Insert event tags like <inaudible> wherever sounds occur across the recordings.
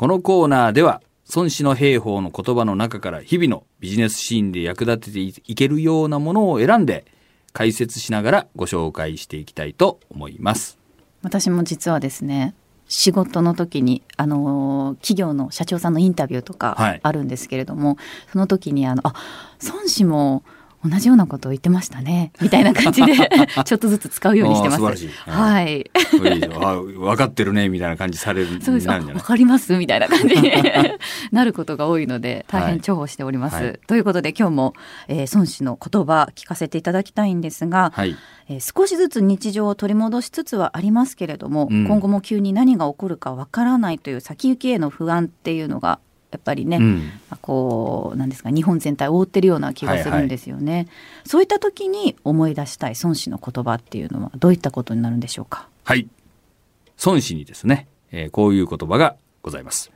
このコーナーでは、孫子の兵法の言葉の中から日々のビジネスシーンで役立てていけるようなものを選んで解説しながらご紹介していきたいと思います。私も実はですね仕事の時にあの企業の社長さんのインタビューとはいかあるんですけれども、その時にあのあ孫子も同じようなことを言ってましたね <laughs> みたいな感じで <laughs> ちょっとずつ使うようにしてます。はい、あ分かってるねみたいな感じされる <laughs> そうです。わかりますみたいな感じになることが多いので大変重宝しております。はいということで今日も、えー孫子の言葉聞かせていただきたいんですが、はい。えー少しずつ日常を取り戻しつつはありますけれども、うん今後も急に何が起こるかわからないという先行きへの不安っていうのがやっぱりね、うんまあこうなんですか日本全体を覆ってるような気がするんですよね、そういった時に思い出したい孫子の言葉っていうのはどういったことになるんでしょうか？はい。孫子にですね、えーこういう言葉がございます。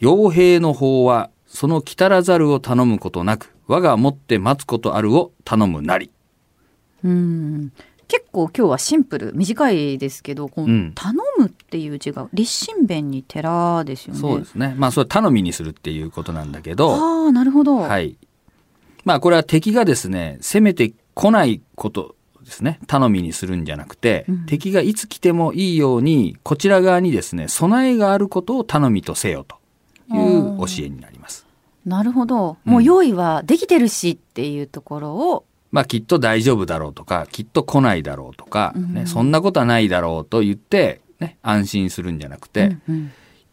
傭兵の方は、その来たらざるを頼むことなく、我がもって待つことあるを頼むなり。うん結構今日はシンプル短いですけどこう、うん頼むっていう字が立身弁に寺ですよねそうですね。まあ、それは頼みにするっていうことなんだけど、ああなるほど、はい。まあ、これは敵がですね、攻めてこないことですね。頼みにするんじゃなくて、うん敵がいつ来てもいいように、こちら側にですね、備えがあることを頼みとせよという教えになります。なるほどうんもう用意はできてるしっていうところを、まあ、きっと大丈夫だろうとか、きっと来ないだろうとか、うんね、そんなことはないだろうと言って、ね、安心するんじゃなくて、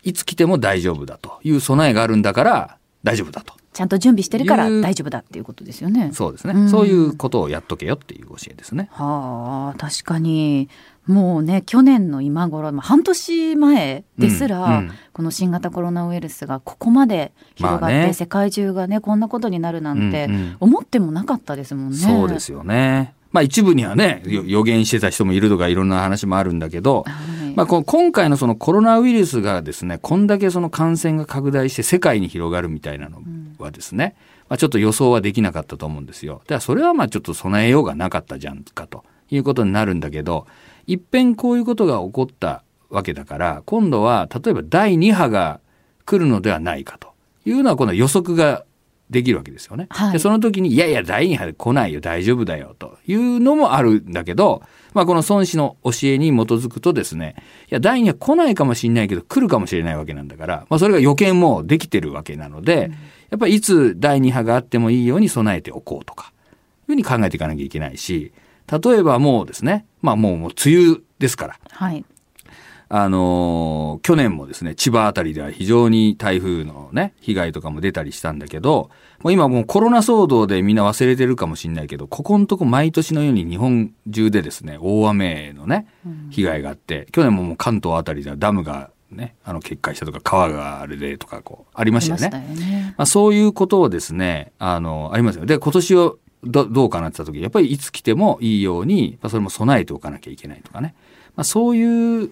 いつ来ても大丈夫だという備えがあるんだから大丈夫だと。ちゃんと準備してるから大丈夫だっていうことですよね。そうですね。うんそういうことをやっとけよっていう教えですね。はあ確かにもうね去年の今頃、まあ、半年前ですら、うんうんこの新型コロナウイルスがここまで広がって、まあね世界中がねこんなことになるなんてうんうん思ってもなかったですもんね。そうですよね。まあ一部にはね、よ予言してた人もいるとかいろんな話もあるんだけど、はいまあ、今回のそのコロナウイルスがですね、こんだけその感染が拡大して世界に広がるみたいなのはですね、まあ、ちょっと予想はできなかったと思うんですよ。だからそれはまあちょっと備えようがなかったじゃんかということになるんだけど、一遍こういうことが起こったわけだから、今度は例えば第2波が来るのではないかというのはこの予測ができるわけですよね。はいでその時に、いやいや、第2波で来ないよ、大丈夫だよ、というのもあるんだけど、まあ、この孫子の教えに基づくとですね、いや、第2波来ないかもしれないけど、来るかもしれないわけなんだから、まあ、それが予見もできてるわけなので、やっぱりいつ第2波があってもいいように備えておこうとか、いうふうに考えていかなきゃいけないし、例えばもうですね、まあもうもう梅雨ですから、はい。あのー去年もですね、千葉あたりでは非常に台風のね、被害とかも出たりしたんだけど、もう今もうコロナ騒動でみんな忘れてるかもしれないけど、ここのとこ毎年のように日本中でですね、大雨のね、被害があって、去年ももう関東あたりではダムがね、あの決壊したとか、川があれでとかこう、ありましたよね。よね。まあ、そういうことをですね、あの、ありますよ。で、今年をどどうかなってた時、やっぱりいつ来てもいいように、まあ、それも備えておかなきゃいけないとかね。まあ、そういう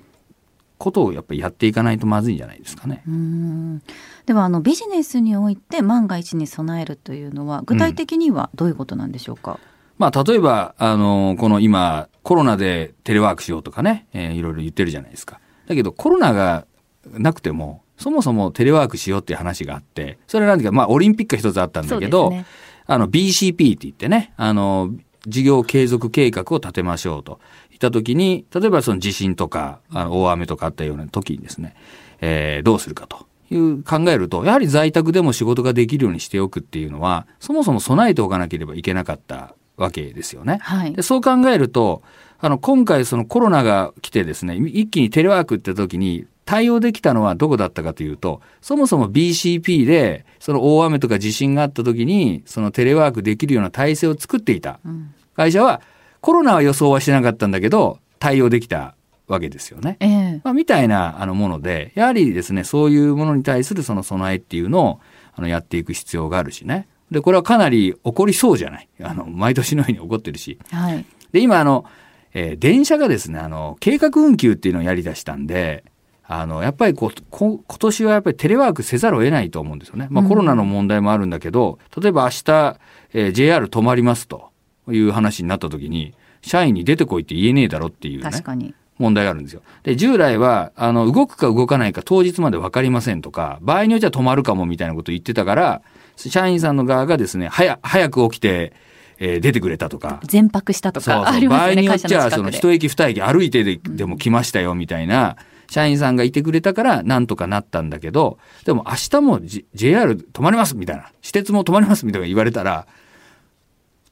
ことをやっぱりやっていかないとまずいんじゃないですかね。うんではあのビジネスにおいて万が一に備えるというのは具体的にはどういうことなんでしょうか？まあ、例えば、あの、この今、コロナでテレワークしようとかね、えーいろいろ言ってるじゃないですか。だけど、コロナがなくても、そもそもテレワークしようっていう話があって、それは何か、まあ、オリンピックが一つあったんだけど、ね。あの、BCP って言ってね、あの、事業継続計画を立てましょうといったときに、例えばその地震とか、あの大雨とかあったような時にですね、えーどうするかと。いう考えると、やはり在宅でも仕事ができるようにしておくっていうのは、そもそも備えておかなければいけなかったわけですよね。はいでそう考えると、あの、今回そのコロナが来てですね、一気にテレワークって時に対応できたのはどこだったかというと、そもそも BCP で、その大雨とか地震があった時に、そのテレワークできるような体制を作っていたうん会社は、コロナは予想はしてなかったんだけど、対応できたわけですよね。ええまあ、みたいなあのもので、やはりですね、そういうものに対するその備えっていうのをあのやっていく必要があるしね。で、これはかなり起こりそうじゃない？あの、毎年のように起こってるし。はいで、今あの、えー電車がですね、あの、計画運休っていうのをやり出したんで、あの、やっぱりこう、こ今年はやっぱりテレワークせざるを得ないと思うんですよね。まあうんコロナの問題もあるんだけど、例えば明日、えー JR 止まりますという話になった時に、社員に出てこいって言えねえだろっていうね。確かに。問題があるんですよ。で、従来は、あの、動くか動かないか当日まで分かりませんとか、場合によっては止まるかもみたいなことを言ってたから、社員さんの側がですね、早、早く起きて、えー、出てくれたとか。全泊したとかそうね、場合によっちゃ、その一駅二駅歩いてででも来ましたよみたいな、社員さんがいてくれたからなんとかなったんだけど、でも明日も、J、JR 止まりますみたいな、私鉄も止まりますみたいな言われたら、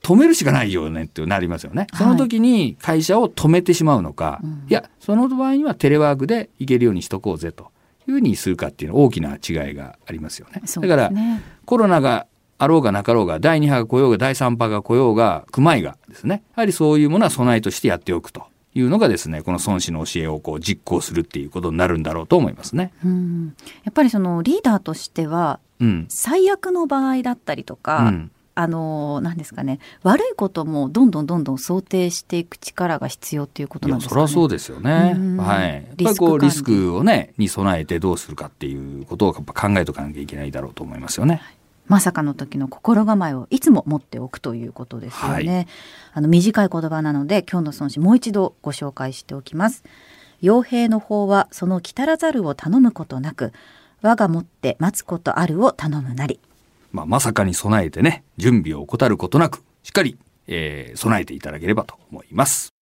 止めるしかないよねってなりますよね。その時に会社を止めてしまうのか、はい、いや、その場合にはテレワークで行けるようにしとこうぜというふうにするかっていうのは大きな違いがありますよね。ねだから、コロナがあろうがなかろうが、第2波が来ようが、第3波が来ようが、熊井がですね、やはりそういうものは備えとしてやっておくと。いうのがですねこの孫子の教えをこう実行するっていうことになるんだろうと思いますね。うんやっぱりそのリーダーとしては、うん、最悪の場合だったりとか、うん、あの何ですかね悪いこともどんどんどんどん想定していく力が必要っていうことなんですか、ね、それはそうですよね。はい。やっぱりこうリスクをねに備えてどうするかっていうことをやっぱ考えとかなきゃいけないだろうと思いますよね。まさかの時の心構えをいつも持っておくということですよね。はい、あの短い言葉なので今日の孫子もう一度ご紹介しておきます。傭兵の方はその来たらざるを頼むことなく我がもって待つことあるを頼むなり。まあ、まさかに備えてね、準備を怠ることなく、しっかり、えー、備えていただければと思います。